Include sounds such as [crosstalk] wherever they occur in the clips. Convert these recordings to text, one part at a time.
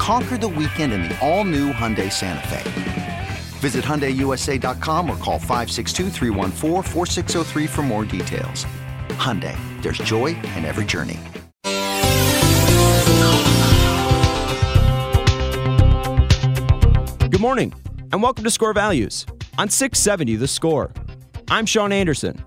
Conquer the weekend in the all new Hyundai Santa Fe. Visit HyundaiUSA.com or call 562 for more details. Hyundai, there's joy in every journey. Good morning, and welcome to Score Values on 670 The Score. I'm Sean Anderson.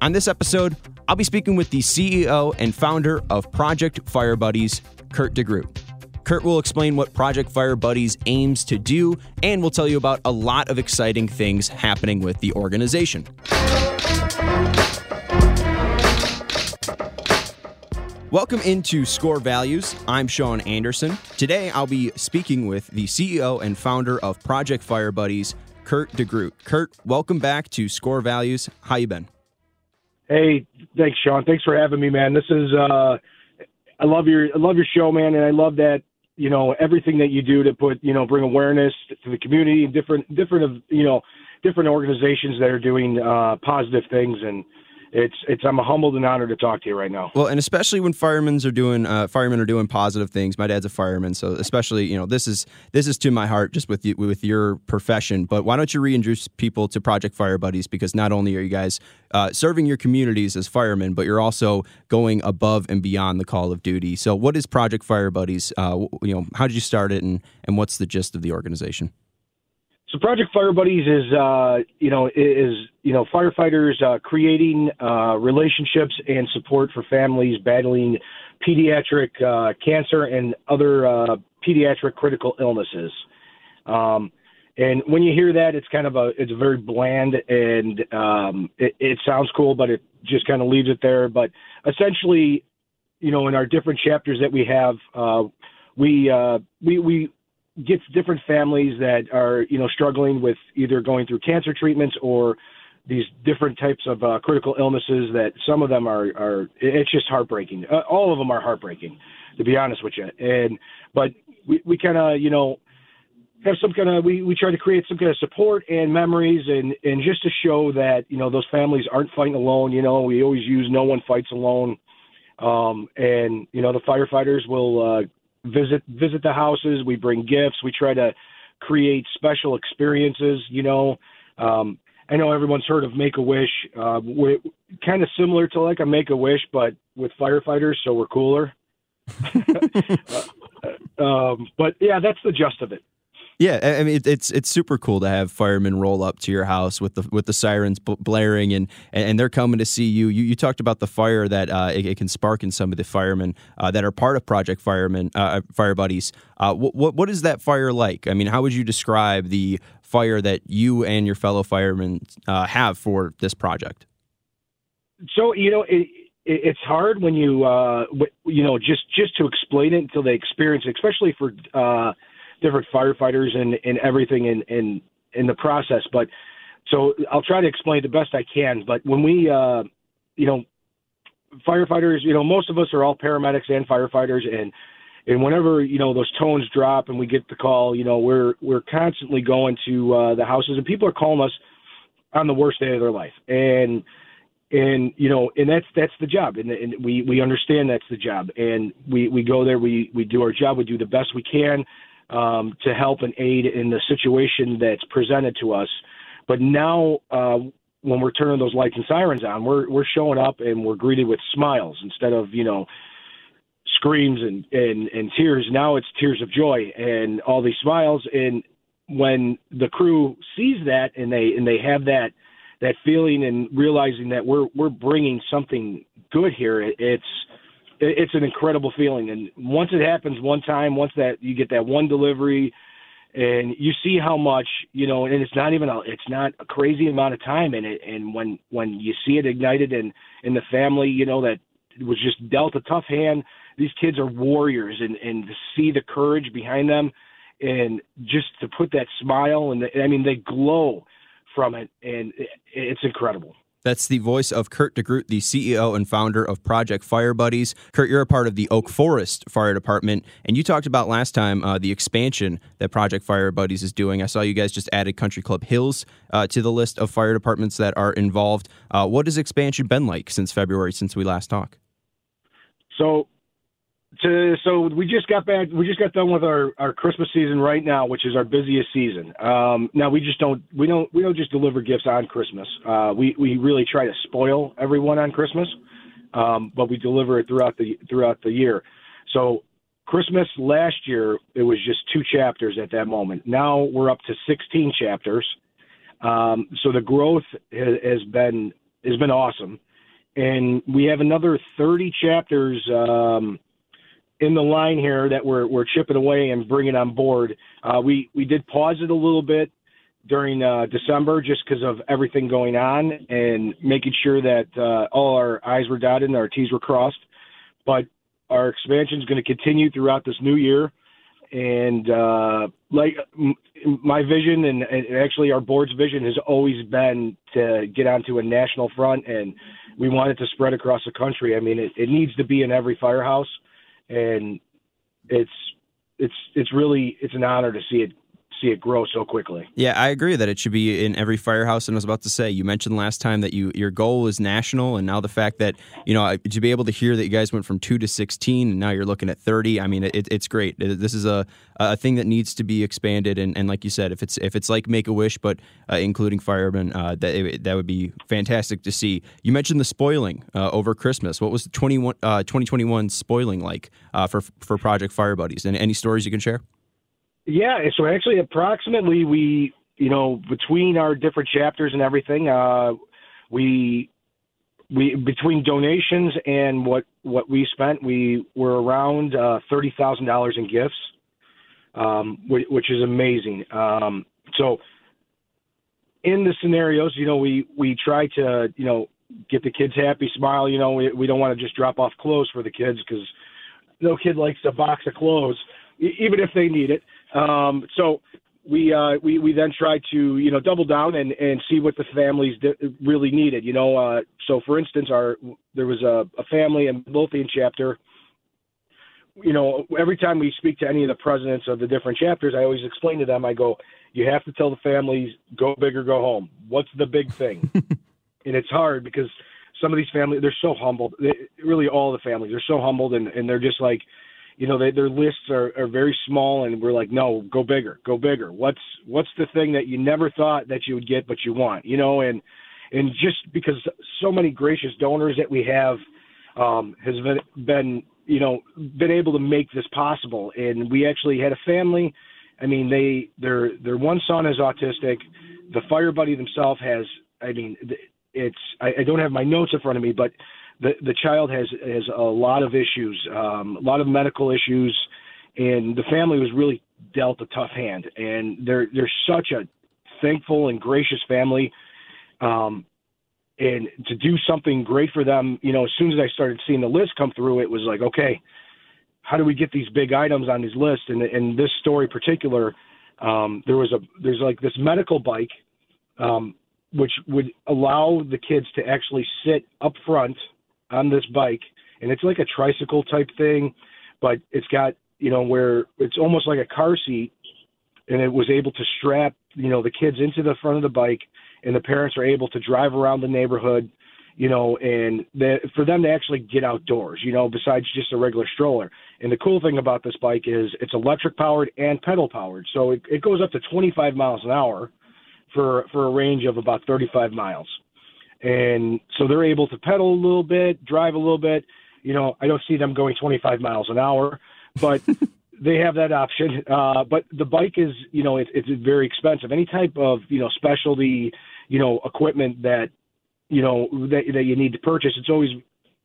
On this episode, I'll be speaking with the CEO and founder of Project Fire Buddies, Kurt DeGroot. Kurt will explain what Project Fire Buddies aims to do, and will tell you about a lot of exciting things happening with the organization. Welcome into Score Values. I'm Sean Anderson. Today I'll be speaking with the CEO and founder of Project Fire Buddies, Kurt DeGroot. Kurt, welcome back to Score Values. How you been? Hey, thanks, Sean. Thanks for having me, man. This is uh, I love your I love your show, man, and I love that you know everything that you do to put you know bring awareness to the community and different different of you know different organizations that are doing uh, positive things and it's it's I'm humbled and honored to talk to you right now. Well, and especially when firemen are doing uh, firemen are doing positive things. My dad's a fireman, so especially you know this is this is to my heart just with you, with your profession. But why don't you reintroduce people to Project Fire Buddies? Because not only are you guys uh, serving your communities as firemen, but you're also going above and beyond the call of duty. So, what is Project Fire Buddies? Uh, you know, how did you start it, and and what's the gist of the organization? So Project Fire Buddies is, uh, you know, is you know firefighters uh, creating uh, relationships and support for families battling pediatric uh, cancer and other uh, pediatric critical illnesses. Um, and when you hear that, it's kind of a it's very bland and um, it, it sounds cool, but it just kind of leaves it there. But essentially, you know, in our different chapters that we have, uh, we we we gets different families that are you know struggling with either going through cancer treatments or these different types of uh, critical illnesses that some of them are are it's just heartbreaking. Uh, all of them are heartbreaking to be honest with you. And but we, we kind of you know have some kind of we, we try to create some kind of support and memories and and just to show that you know those families aren't fighting alone you know we always use no one fights alone. Um and you know the firefighters will uh visit visit the houses. We bring gifts. We try to create special experiences. You know, um, I know everyone's heard of Make a Wish. Uh, we're kind of similar to like a Make a Wish, but with firefighters, so we're cooler. [laughs] [laughs] uh, um, but yeah, that's the gist of it. Yeah, I mean it's it's super cool to have firemen roll up to your house with the with the sirens blaring and and they're coming to see you. You, you talked about the fire that uh, it, it, can spark in some of the firemen uh, that are part of Project Firemen uh, Fire Buddies. Uh, what what is that fire like? I mean, how would you describe the fire that you and your fellow firemen uh, have for this project? So you know. It, it's hard when you uh, you know just just to explain it until they experience it, especially for uh, different firefighters and, and everything in, in, in the process. But so I'll try to explain the best I can. But when we, uh, you know, firefighters, you know, most of us are all paramedics and firefighters, and and whenever you know those tones drop and we get the call, you know, we're we're constantly going to uh, the houses, and people are calling us on the worst day of their life, and and you know, and that's that's the job, and, and we we understand that's the job, and we we go there, we we do our job, we do the best we can um, to help and aid in the situation that's presented to us. But now, uh, when we're turning those lights and sirens on, we're we're showing up and we're greeted with smiles instead of you know screams and and and tears. Now it's tears of joy and all these smiles. And when the crew sees that and they and they have that that feeling and realizing that we're we're bringing something good here. It, it's it's an incredible feeling, and once it happens one time, once that you get that one delivery, and you see how much you know, and it's not even a it's not a crazy amount of time in it, and when when you see it ignited in in the family, you know that was just dealt a tough hand. These kids are warriors, and and to see the courage behind them, and just to put that smile and the, I mean they glow from it, and it's incredible. That's the voice of Kurt DeGroot, the CEO and founder of Project Fire Buddies. Kurt, you're a part of the Oak Forest Fire Department, and you talked about last time uh, the expansion that Project Fire Buddies is doing. I saw you guys just added Country Club Hills uh, to the list of fire departments that are involved. Uh, what has expansion been like since February, since we last talked? So to so we just got back we just got done with our our christmas season right now which is our busiest season. Um now we just don't we don't we don't just deliver gifts on christmas. Uh we we really try to spoil everyone on christmas um but we deliver it throughout the throughout the year. So christmas last year it was just two chapters at that moment. Now we're up to 16 chapters. Um so the growth has, been has been awesome. And we have another 30 chapters um in the line here that we're we're chipping away and bringing on board. Uh, we we did pause it a little bit during uh, December just because of everything going on and making sure that uh, all our I's were dotted and our T's were crossed. But our expansion is going to continue throughout this new year. And uh, like m- my vision and, and actually our board's vision has always been to get onto a national front, and we want it to spread across the country. I mean, it, it needs to be in every firehouse and it's it's it's really it's an honor to see it see it grow so quickly. Yeah, I agree that it should be in every firehouse. And I was about to say, you mentioned last time that you your goal is national, and now the fact that you know to be able to hear that you guys went from two to sixteen, and now you're looking at thirty. I mean, it, it's great. This is a a thing that needs to be expanded, and, and like you said, if it's if it's like Make a Wish, but uh, including firemen, uh, that that would be fantastic to see. You mentioned the spoiling uh, over Christmas. What was the 21, 2021 uh, spoiling like uh, for for Project Fire Buddies? And any stories you can share? Yeah, so actually, approximately, we you know between our different chapters and everything, uh, we we between donations and what what we spent, we were around uh, thirty thousand dollars in gifts, um, which, which is amazing. Um, so in the scenarios, you know, we we try to you know get the kids happy, smile. You know, we we don't want to just drop off clothes for the kids because no kid likes a box of clothes, even if they need it. Um, so we uh, we we then tried to you know double down and and see what the families di- really needed. You know, uh, so for instance, our there was a, a family in Midlothian chapter. You know, every time we speak to any of the presidents of the different chapters, I always explain to them. I go, you have to tell the families, go big or go home. What's the big thing? [laughs] and it's hard because some of these families they're so humbled. They, really, all the families they're so humbled, and and they're just like you know, they, their lists are, are very small, and we're like, no, go bigger, go bigger. What's what's the thing that you never thought that you would get, but you want, you know, and and just because so many gracious donors that we have um, has been, been you know been able to make this possible, and we actually had a family. I mean, they their their one son is autistic. The fire buddy themselves has. I mean, it's I, I don't have my notes in front of me, but the the child has has a lot of issues, um, a lot of medical issues, and the family was really dealt a tough hand. And they're they're such a thankful and gracious family. Um, and to do something great for them, you know, as soon as I started seeing the list come through, it was like, okay, how do we get these big items on these lists? And in this story particular, um, there was a there's like this medical bike, um, which would allow the kids to actually sit up front on this bike, and it's like a tricycle type thing, but it's got you know where it's almost like a car seat, and it was able to strap you know the kids into the front of the bike, and the parents are able to drive around the neighborhood, you know, and the, for them to actually get outdoors, you know, besides just a regular stroller. And the cool thing about this bike is it's electric powered and pedal powered, so it, it goes up to 25 miles an hour for for a range of about 35 miles and so they're able to pedal a little bit, drive a little bit. You know, I don't see them going 25 miles an hour, but [laughs] they have that option. Uh, but the bike is, you know, it, it's very expensive. Any type of, you know, specialty, you know, equipment that you know that that you need to purchase, it's always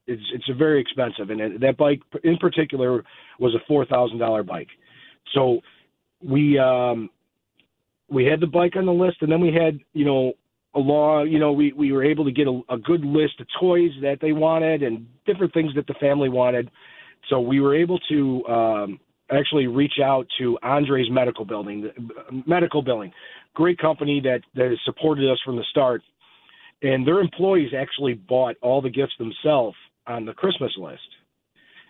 it's it's a very expensive. And that bike in particular was a four thousand dollar bike. So we um, we had the bike on the list, and then we had you know a law. You know, we we were able to get a, a good list of toys that they wanted and different things that the family wanted. So we were able to um, actually reach out to Andre's Medical Building, Medical Billing, great company that that has supported us from the start, and their employees actually bought all the gifts themselves on the Christmas list.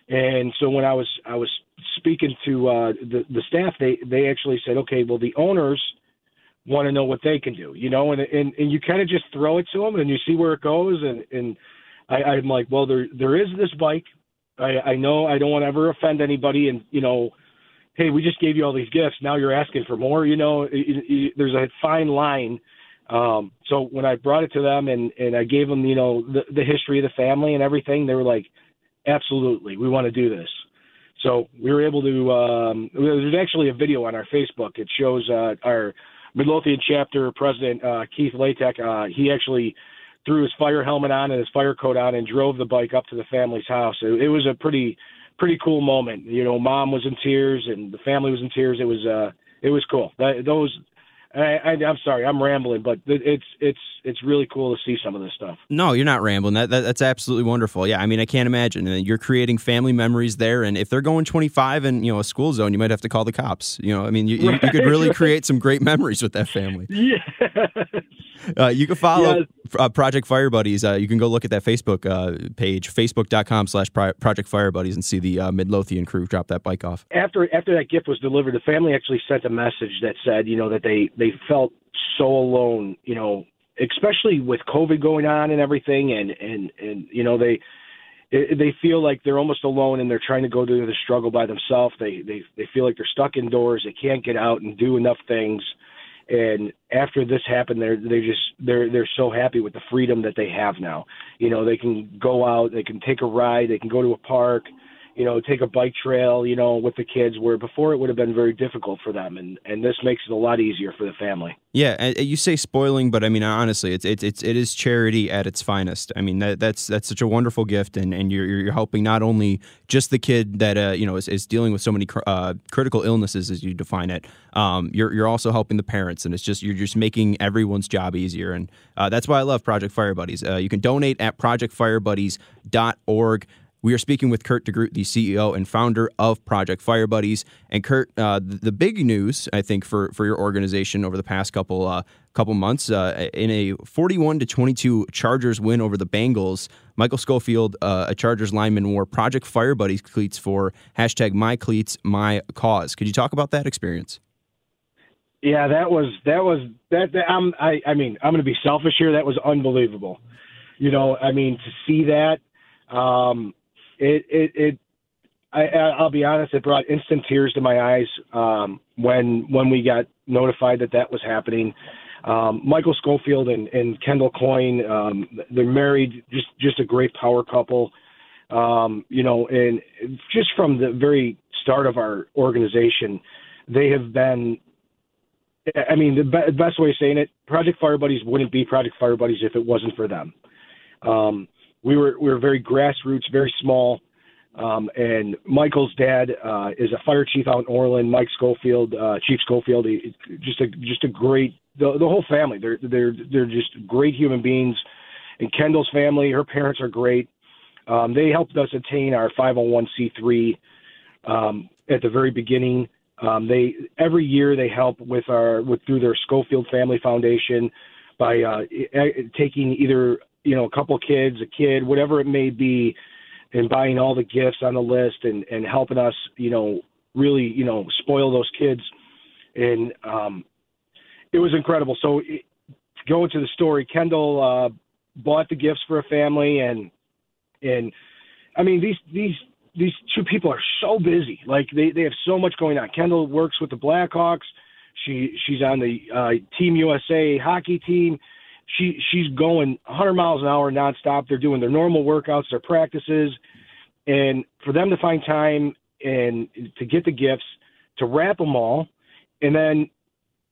And so when I was I was speaking to uh, the the staff, they they actually said, okay, well the owners want to know what they can do, you know, and and, and you kind of just throw it to them and you see where it goes, and and I, I'm like, well there there is this bike. I, I know I don't want to ever offend anybody, and you know, hey, we just gave you all these gifts. Now you're asking for more. You know, it, it, there's a fine line. Um, so when I brought it to them and and I gave them, you know, the, the history of the family and everything, they were like, absolutely, we want to do this. So we were able to. Um, there's actually a video on our Facebook. It shows uh, our Midlothian chapter president uh, Keith Latek. Uh, he actually threw his fire helmet on and his fire coat on and drove the bike up to the family's house. It, it was a pretty pretty cool moment. You know, mom was in tears and the family was in tears. It was uh, it was cool. That, those I, I, am sorry, I'm rambling, but it's it's it's really cool to see some of this stuff. No, you're not rambling. That, that, that's absolutely wonderful. Yeah, I mean, I can't imagine. You're creating family memories there, and if they're going 25 in you know a school zone, you might have to call the cops. You know, I mean, you, you, you could [laughs] really create some great memories with that family. Yeah. Uh, you can follow uh, Project Fire Buddies. Uh, you can go look at that Facebook uh, page, facebook.com slash Project Fire Buddies, and see the uh, Midlothian crew drop that bike off. After after that gift was delivered, the family actually sent a message that said, you know, that they they felt so alone, you know, especially with COVID going on and everything, and and and you know they they feel like they're almost alone and they're trying to go through the struggle by themselves. They they they feel like they're stuck indoors. They can't get out and do enough things. And after this happened, they're they just they're they're so happy with the freedom that they have now. You know, they can go out, they can take a ride, they can go to a park, you know, take a bike trail, you know, with the kids where before it would have been very difficult for them and and this makes it a lot easier for the family. Yeah, you say spoiling, but I mean honestly, it's it's it's it is charity at its finest. I mean that that's that's such a wonderful gift and and you're you're helping not only just the kid that uh, you know is, is dealing with so many cr- uh, critical illnesses as you define it. Um, you're you're also helping the parents and it's just you're just making everyone's job easier and uh, that's why I love Project Fire Buddies. Uh, you can donate at projectfirebuddies.org. We are speaking with Kurt DeGroot, the CEO and founder of Project Fire Buddies. And Kurt, uh, the, big news I think for, for your organization over the past couple uh, couple months, uh, in a 41 to 22 Chargers win over the Bengals, Michael Schofield, uh, a Chargers lineman, wore Project Fire Buddies cleats for hashtag My Cleats My Cause. Could you talk about that experience? Yeah, that was that was that. that I'm I I mean I'm going to be selfish here. That was unbelievable. You know, I mean to see that. Um, it it, it I, I'll be honest, it brought instant tears to my eyes um, when when we got notified that that was happening. Um, Michael Schofield and, and Kendall Coyne, um, they're married, just just a great power couple. Um, you know, and just from the very start of our organization, they have been. I mean, the be- best way of saying it, Project Fire Buddies wouldn't be Project Fire Buddies if it wasn't for them. Um, we were we were very grassroots, very small. Um, and Michael's dad uh, is a fire chief out in Orland. Mike Schofield, uh, Chief Schofield, he, just a just a great the, the whole family. They're they're they're just great human beings. And Kendall's family, her parents are great. Um, they helped us attain our 501c3 um, at the very beginning. Um, they every year they help with our with through their Schofield Family Foundation by uh, taking either you know, a couple kids, a kid, whatever it may be, and buying all the gifts on the list and and helping us, you know, really, you know, spoil those kids. And um, it was incredible. So it, to the story, Kendall uh, bought the gifts for a family, and and I mean these these these two people are so busy. Like they they have so much going on. Kendall works with the Blackhawks. She she's on the uh, Team USA hockey team she she's going 100 miles an hour nonstop. They're doing their normal workouts, their practices, and for them to find time and to get the gifts, to wrap them all, and then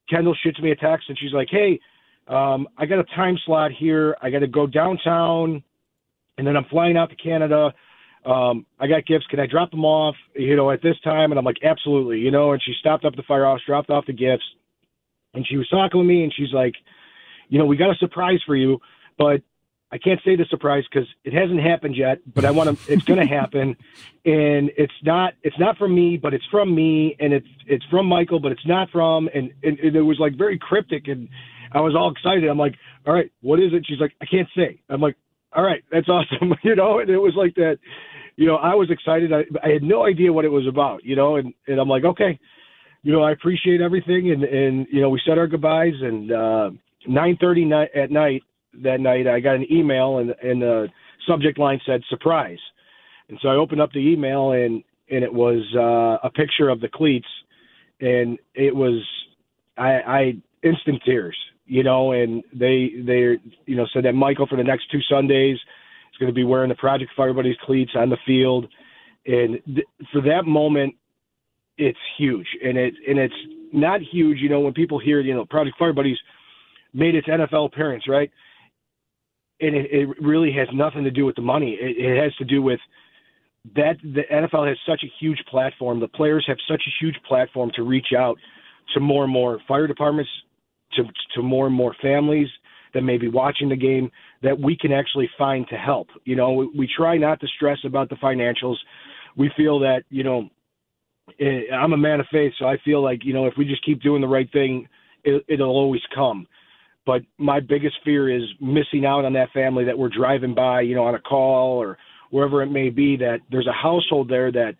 Kendall shoots me a text and she's like, "Hey, um, I got a time slot here. I got to go downtown, and then I'm flying out to Canada. Um, I got gifts. Can I drop them off, you know, at this time? And I'm like, absolutely, you know. And she stopped up the firehouse, dropped off the gifts, and she was talking with me, and she's like, you know, we got a surprise for you, but I can't say the surprise because it hasn't happened yet, but I want to. It's going [laughs] to happen, and it's not. It's not from me, but it's from me, and it's it's from Michael, but it's not from. And, and, and it was like very cryptic, and I was all excited. I'm like, all right, what is it? She's like, I can't say. I'm like, all right, that's [laughs] awesome, you know. And it was like that, you know. I was excited. I I had no idea what it was about, you know. And and I'm like, okay, you know, I appreciate everything, and and you know, we said our goodbyes, and uh, 9:30 at night that night, I got an email and and the subject line said surprise, and so I opened up the email and and it was uh, a picture of the cleats, and it was I, I instant tears, you know, and they they you know said that Michael for the next two Sundays is going to be wearing the Project Fire Buddies cleats on the field, and th- for that moment, it's huge, and it and it's not huge, you know, when people hear you know Project Fire Buddies made its NFL appearance, right? and it, it really has nothing to do with the money. It, it has to do with that the NFL has such a huge platform. The players have such a huge platform to reach out to more and more fire departments, to to more and more families that may be watching the game that we can actually find to help. You know, we, we try not to stress about the financials. We feel that you know, eh, I'm a man of faith, so I feel like you know if we just keep doing the right thing, it, it'll always come. But my biggest fear is missing out on that family that we're driving by, you know, on a call or wherever it may be. That there's a household there that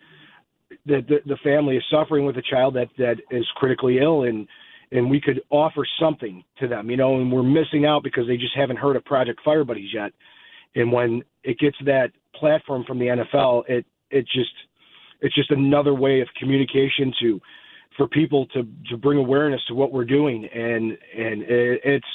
that the, the family is suffering with a child that that is critically ill, and and we could offer something to them, you know, and we're missing out because they just haven't heard of Project Fire Buddies yet. And when it gets that platform from the NFL, it it just it's just another way of communication to for people to to bring awareness to what we're doing, and and it, it's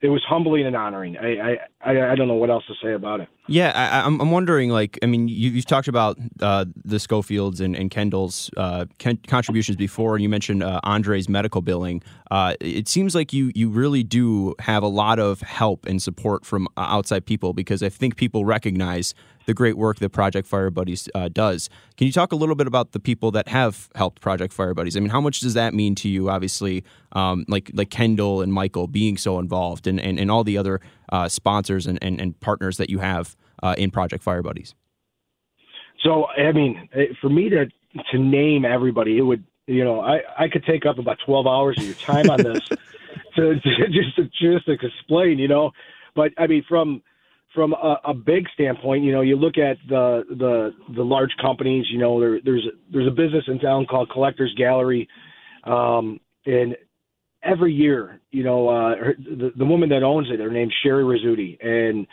it was humbling and honoring. I, I I don't know what else to say about it. Yeah, I, am I'm, I'm wondering. Like, I mean, you, have talked about uh, the Schofields and, and Kendall's uh, contributions before, and you mentioned uh, Andre's medical billing. Uh, it seems like you you really do have a lot of help and support from uh, outside people because I think people recognize the great work that Project Fire Buddies uh, does. Can you talk a little bit about the people that have helped Project Fire Buddies? I mean, how much does that mean to you? Obviously, um, like like Kendall and Michael being so involved, and and, and all the other uh, sponsors and, and, and, partners that you have uh, in Project Fire Buddies. So, I mean, eh, for me to to name everybody, it would you know I I could take up about twelve hours of your time on this [laughs] to, to just to, just to explain, you know. But I mean, from from a, a big standpoint, you know, you look at the the the large companies. You know, there, there's there's a business in town called Collectors Gallery, um, and every year, you know, uh, her, the the woman that owns it, her name's Sherry Rizzuti, and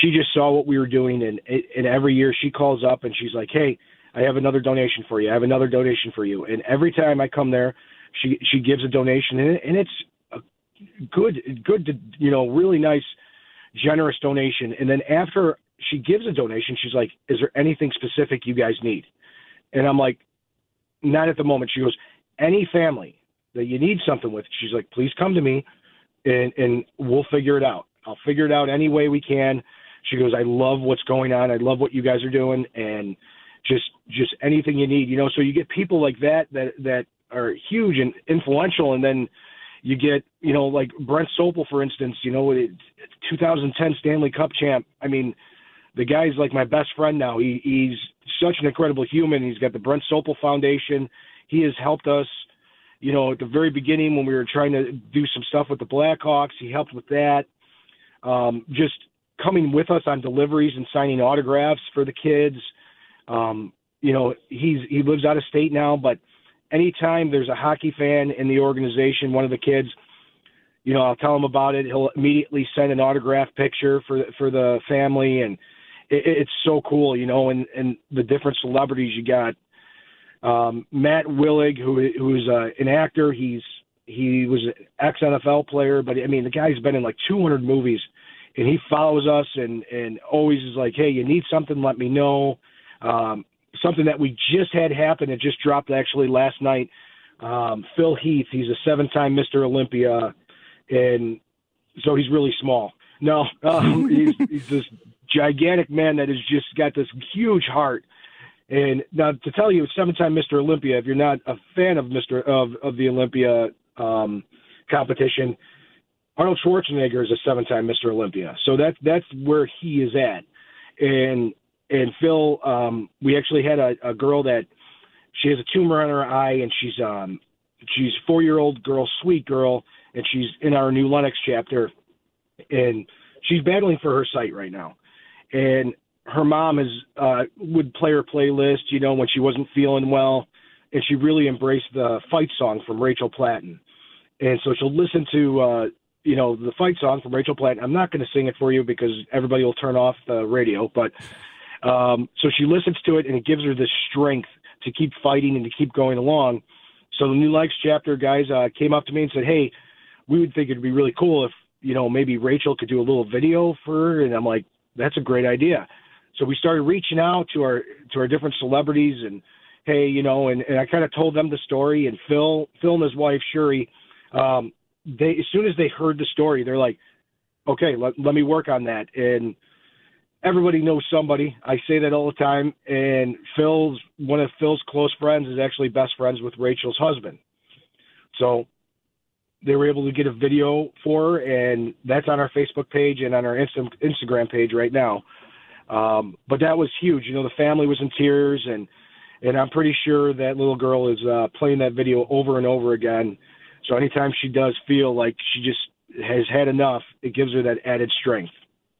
she just saw what we were doing, and and every year she calls up and she's like, "Hey, I have another donation for you. I have another donation for you." And every time I come there, she she gives a donation, and, and it's a good good you know really nice generous donation. And then after she gives a donation, she's like, Is there anything specific you guys need? And I'm like, Not at the moment. She goes, Any family that you need something with, she's like, Please come to me and, and we'll figure it out. I'll figure it out any way we can. She goes, I love what's going on. I love what you guys are doing. And just just anything you need, you know. So you get people like that that that are huge and influential, and then you get, you know, like Brent Sopel, for instance, you know, 2010 Stanley Cup champ. I mean, the guy's like my best friend now. He, he's such an incredible human. He's got the Brent Sopel Foundation. He has helped us, you know, at the very beginning when we were trying to do some stuff with the Blackhawks. He helped with that. Um, just coming with us on deliveries and signing autographs for the kids. Um, you know, he's he lives out of state now, but anytime there's a hockey fan in the organization, one of the kids, you know, I'll tell him about it. He'll immediately send an autograph picture for for the family, and it, it's so cool, you know. And and the different celebrities you got. Um, Matt Willig, who who's uh, an actor, he's he was an ex NFL player, but I mean the guy's been in like 200 movies, and he follows us and and always is like, hey, you need something, let me know. Um, something that we just had happen. It just dropped actually last night. Um, Phil Heath, he's a seven-time Mr. Olympia, and so he's really small. No, [laughs] um, he's, he's this gigantic man that has just got this huge heart. And now to tell you, seven-time Mr. Olympia. If you're not a fan of Mr. of of the Olympia um, competition, Arnold Schwarzenegger is a seven-time Mr. Olympia. So that's that's where he is at. And and Phil, um, we actually had a, a girl that she has a tumor on her eye, and she's um she's four-year-old girl, sweet girl, and she's in our new Lenox chapter, and she's battling for her sight right now and her mom is uh would play her playlist, you know, when she wasn't feeling well, and she really embraced the fight song from Rachel Platten. And so she'll listen to uh you know, the fight song from Rachel Platten. I'm not going to sing it for you because everybody will turn off the radio, but um so she listens to it and it gives her the strength to keep fighting and to keep going along. So the New Lenox chapter guys uh came up to me and said, "Hey, we would think it'd be really cool if, you know, maybe Rachel could do a little video for her." And I'm like, that's a great idea. So we started reaching out to our to our different celebrities and hey, you know, and, and I kind of told them the story and Phil Phil and his wife Shuri, um, they as soon as they heard the story, they're like, okay, let, let me work on that. And everybody knows somebody. I say that all the time. And Phil's one of Phil's close friends is actually best friends with Rachel's husband. So they were able to get a video for her, and that's on our Facebook page and on our Insta- Instagram page right now. Um, but that was huge. You know, the family was in tears, and and I'm pretty sure that little girl is uh, playing that video over and over again. So anytime she does feel like she just has had enough, it gives her that added strength.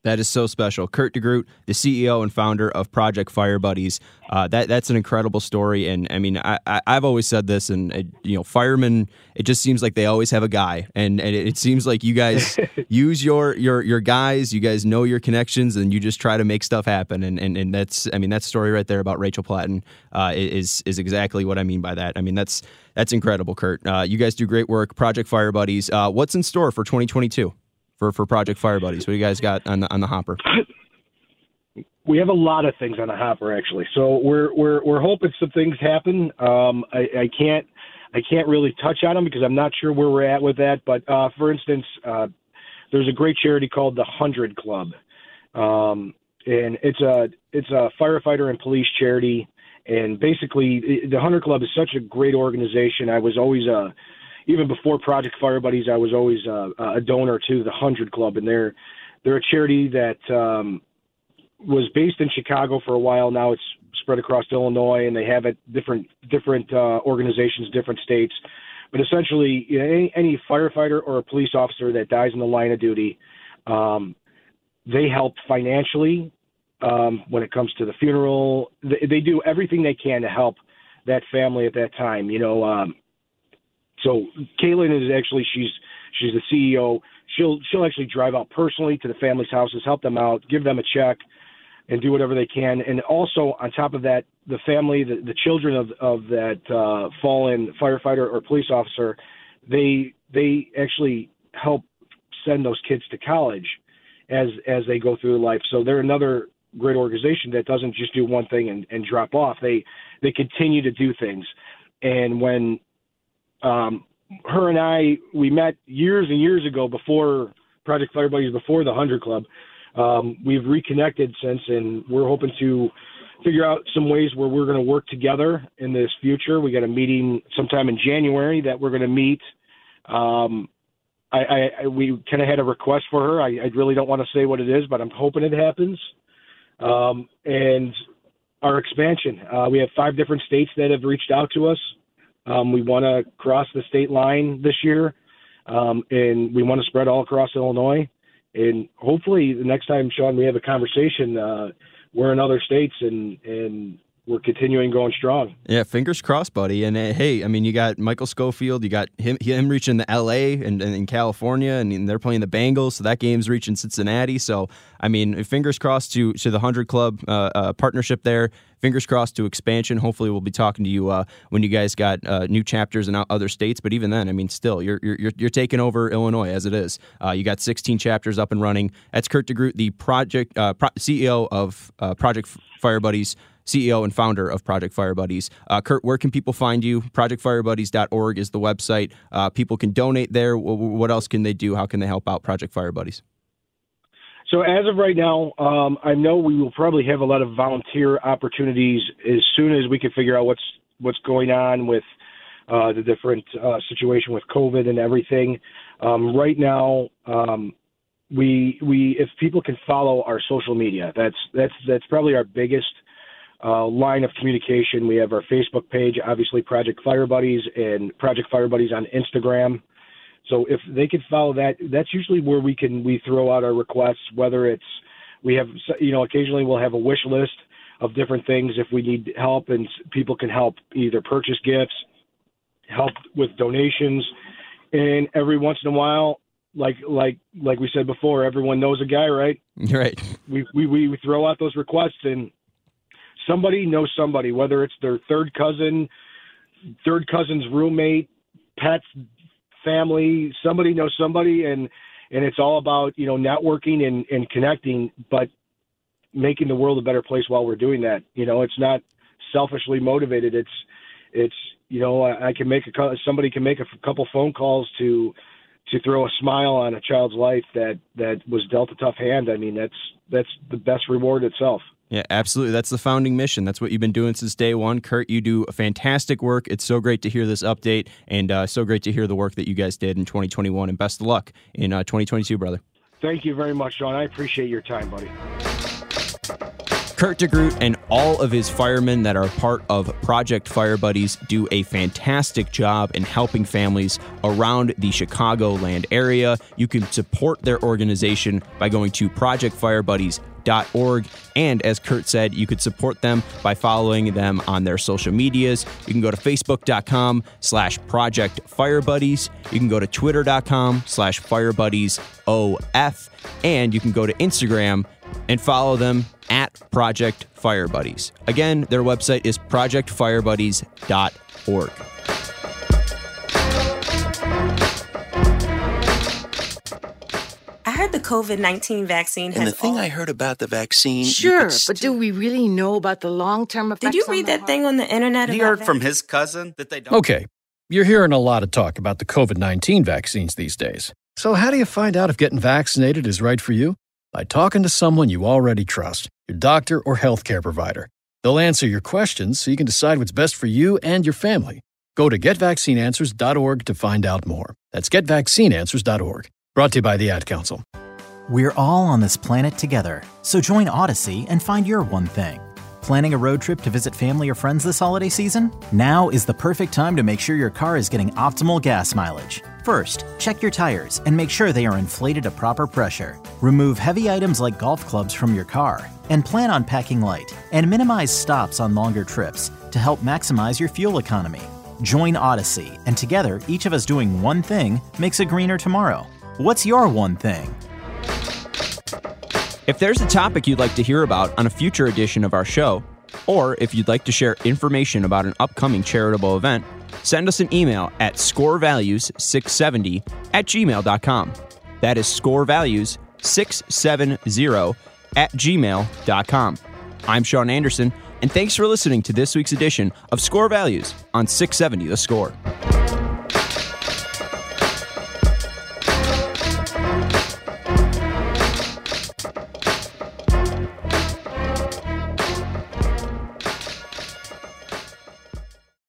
That is so special. Kurt DeGroot, the CEO and founder of Project Fire Buddies. Uh, that that's an incredible story, and I mean, I, I have always said this, and uh, you know, firemen. It just seems like they always have a guy, and, and it, seems like you guys [laughs] use your your your guys. You guys know your connections, and you just try to make stuff happen. And and, and that's I mean, that story right there about Rachel Platten uh, is is exactly what I mean by that. I mean, that's that's incredible, Kurt. Uh, you guys do great work, Project Fire Buddies. Uh, what's in store for 2022? For for Project Fire Buddies? What do you guys got on the on the hopper? We have a lot of things on the hopper actually. So we're we're we're hoping some things happen. Um, I, I can't I can't really touch on them because I'm not sure where we're at with that. But uh, for instance, uh, there's a great charity called the Hundred Club, um, and it's a it's a firefighter and police charity. And basically, the Hundred Club is such a great organization. I was always a even before Project Fire Buddies, I was always uh, a donor to the Hundred Club, and they're they're a charity that um, was based in Chicago for a while. Now it's spread across Illinois, and they have it different different uh, organizations, different states. But essentially, you know, any, any firefighter or a police officer that dies in the line of duty, um, they help financially um, when it comes to the funeral. They, they do everything they can to help that family at that time. You know, um, so Kaylin is actually she's she's the CEO. She'll she'll actually drive out personally to the family's houses, help them out, give them a check, and do whatever they can. And also on top of that, the family, the, the children of of that uh, fallen firefighter or police officer, they they actually help send those kids to college as as they go through life. So they're another great organization that doesn't just do one thing and, and drop off. They they continue to do things. And when um, her and I, we met years and years ago before Project Fire Buddies, before the Hundred Club. Um, we've reconnected since, and we're hoping to figure out some ways where we're going to work together in this future. We got a meeting sometime in January that we're going to meet. Um, I, I, I we kind of had a request for her. I, I really don't want to say what it is, but I'm hoping it happens. Um, and our expansion. Uh, we have five different states that have reached out to us um, we want to cross the state line this year, um, and we want to spread all across Illinois. And hopefully, the next time, Sean, we have a conversation, uh, we're in other states and and we're continuing going strong. Yeah, fingers crossed, buddy. And uh, hey, I mean, you got Michael Schofield, you got him him reaching the L.A. and, and in California, and they're playing the Bengals, so that game's reaching Cincinnati. So, I mean, fingers crossed to to the Hundred Club uh, uh, partnership there. Fingers crossed to expansion. Hopefully, we'll be talking to you uh, when you guys got uh, new chapters in other states. But even then, I mean, still, you're you're you're taking over Illinois as it is. Uh, you got 16 chapters up and running. That's Kurt DeGroot, the project pro- CEO of Project Fire Buddies CEO and founder of Project Fire Buddies. Uh, Kurt, where can people find you? ProjectFireBuddies.org is the website. Uh, people can donate there. What else can they do? How can they help out Project Fire Buddies? So as of right now, um, I know we will probably have a lot of volunteer opportunities as soon as we can figure out what's what's going on with uh, the different uh, situation with COVID and everything. Um, right now, um, we we if people can follow our social media, that's that's that's probably our biggest uh, line of communication. We have our Facebook page, obviously Project Fire Buddies, and Project Fire Buddies on Instagram. So if they could follow that, that's usually where we can we throw out our requests. Whether it's we have you know occasionally we'll have a wish list of different things if we need help, and people can help either purchase gifts, help with donations, and every once in a while, like like like we said before, everyone knows a guy, right? [laughs] Right. We we we throw out those requests, and somebody knows somebody, whether it's their third cousin, third cousin's roommate, pet's family, somebody knows somebody, and and it's all about you know networking and and connecting, but making the world a better place while we're doing that. You know, it's not selfishly motivated. It's it's you know I, I can make a somebody can make a couple phone calls to to throw a smile on a child's life that that was dealt a tough hand. I mean, that's that's the best reward itself. Yeah, absolutely. That's the founding mission. That's what you've been doing since day one. Kurt, you do fantastic work. It's so great to hear this update and uh, so great to hear the work that you guys did in 2021. And best of luck in uh, 2022, brother. Thank you very much, John. I appreciate your time, buddy. Kurt DeGroot and all of his firemen that are part of Project Fire Buddies do a fantastic job in helping families around the Chicagoland area. You can support their organization by going to projectfirebuddies.org. And as Kurt said, you could support them by following them on their social medias. You can go to facebook.com slash project firebuddies. You can go to twitter.com slash Fire firebuddies.of. And you can go to Instagram and follow them at Project Fire Buddies. Again, their website is projectfirebuddies.org. I heard the COVID 19 vaccine And the thing all... I heard about the vaccine. Sure, but do we really know about the long term effects? Did you read that heart? thing on the internet? He heard from his cousin that they don't. Okay, you're hearing a lot of talk about the COVID 19 vaccines these days. So, how do you find out if getting vaccinated is right for you? By talking to someone you already trust, your doctor or healthcare provider. They'll answer your questions so you can decide what's best for you and your family. Go to getvaccineanswers.org to find out more. That's getvaccineanswers.org. Brought to you by the Ad Council. We're all on this planet together, so join Odyssey and find your one thing. Planning a road trip to visit family or friends this holiday season? Now is the perfect time to make sure your car is getting optimal gas mileage. First, check your tires and make sure they are inflated to proper pressure. Remove heavy items like golf clubs from your car and plan on packing light and minimize stops on longer trips to help maximize your fuel economy. Join Odyssey, and together, each of us doing one thing makes a greener tomorrow. What's your one thing? If there's a topic you'd like to hear about on a future edition of our show, or if you'd like to share information about an upcoming charitable event, send us an email at scorevalues670 at gmail.com. That is scorevalues670 at gmail.com. I'm Sean Anderson, and thanks for listening to this week's edition of Score Values on 670 The Score.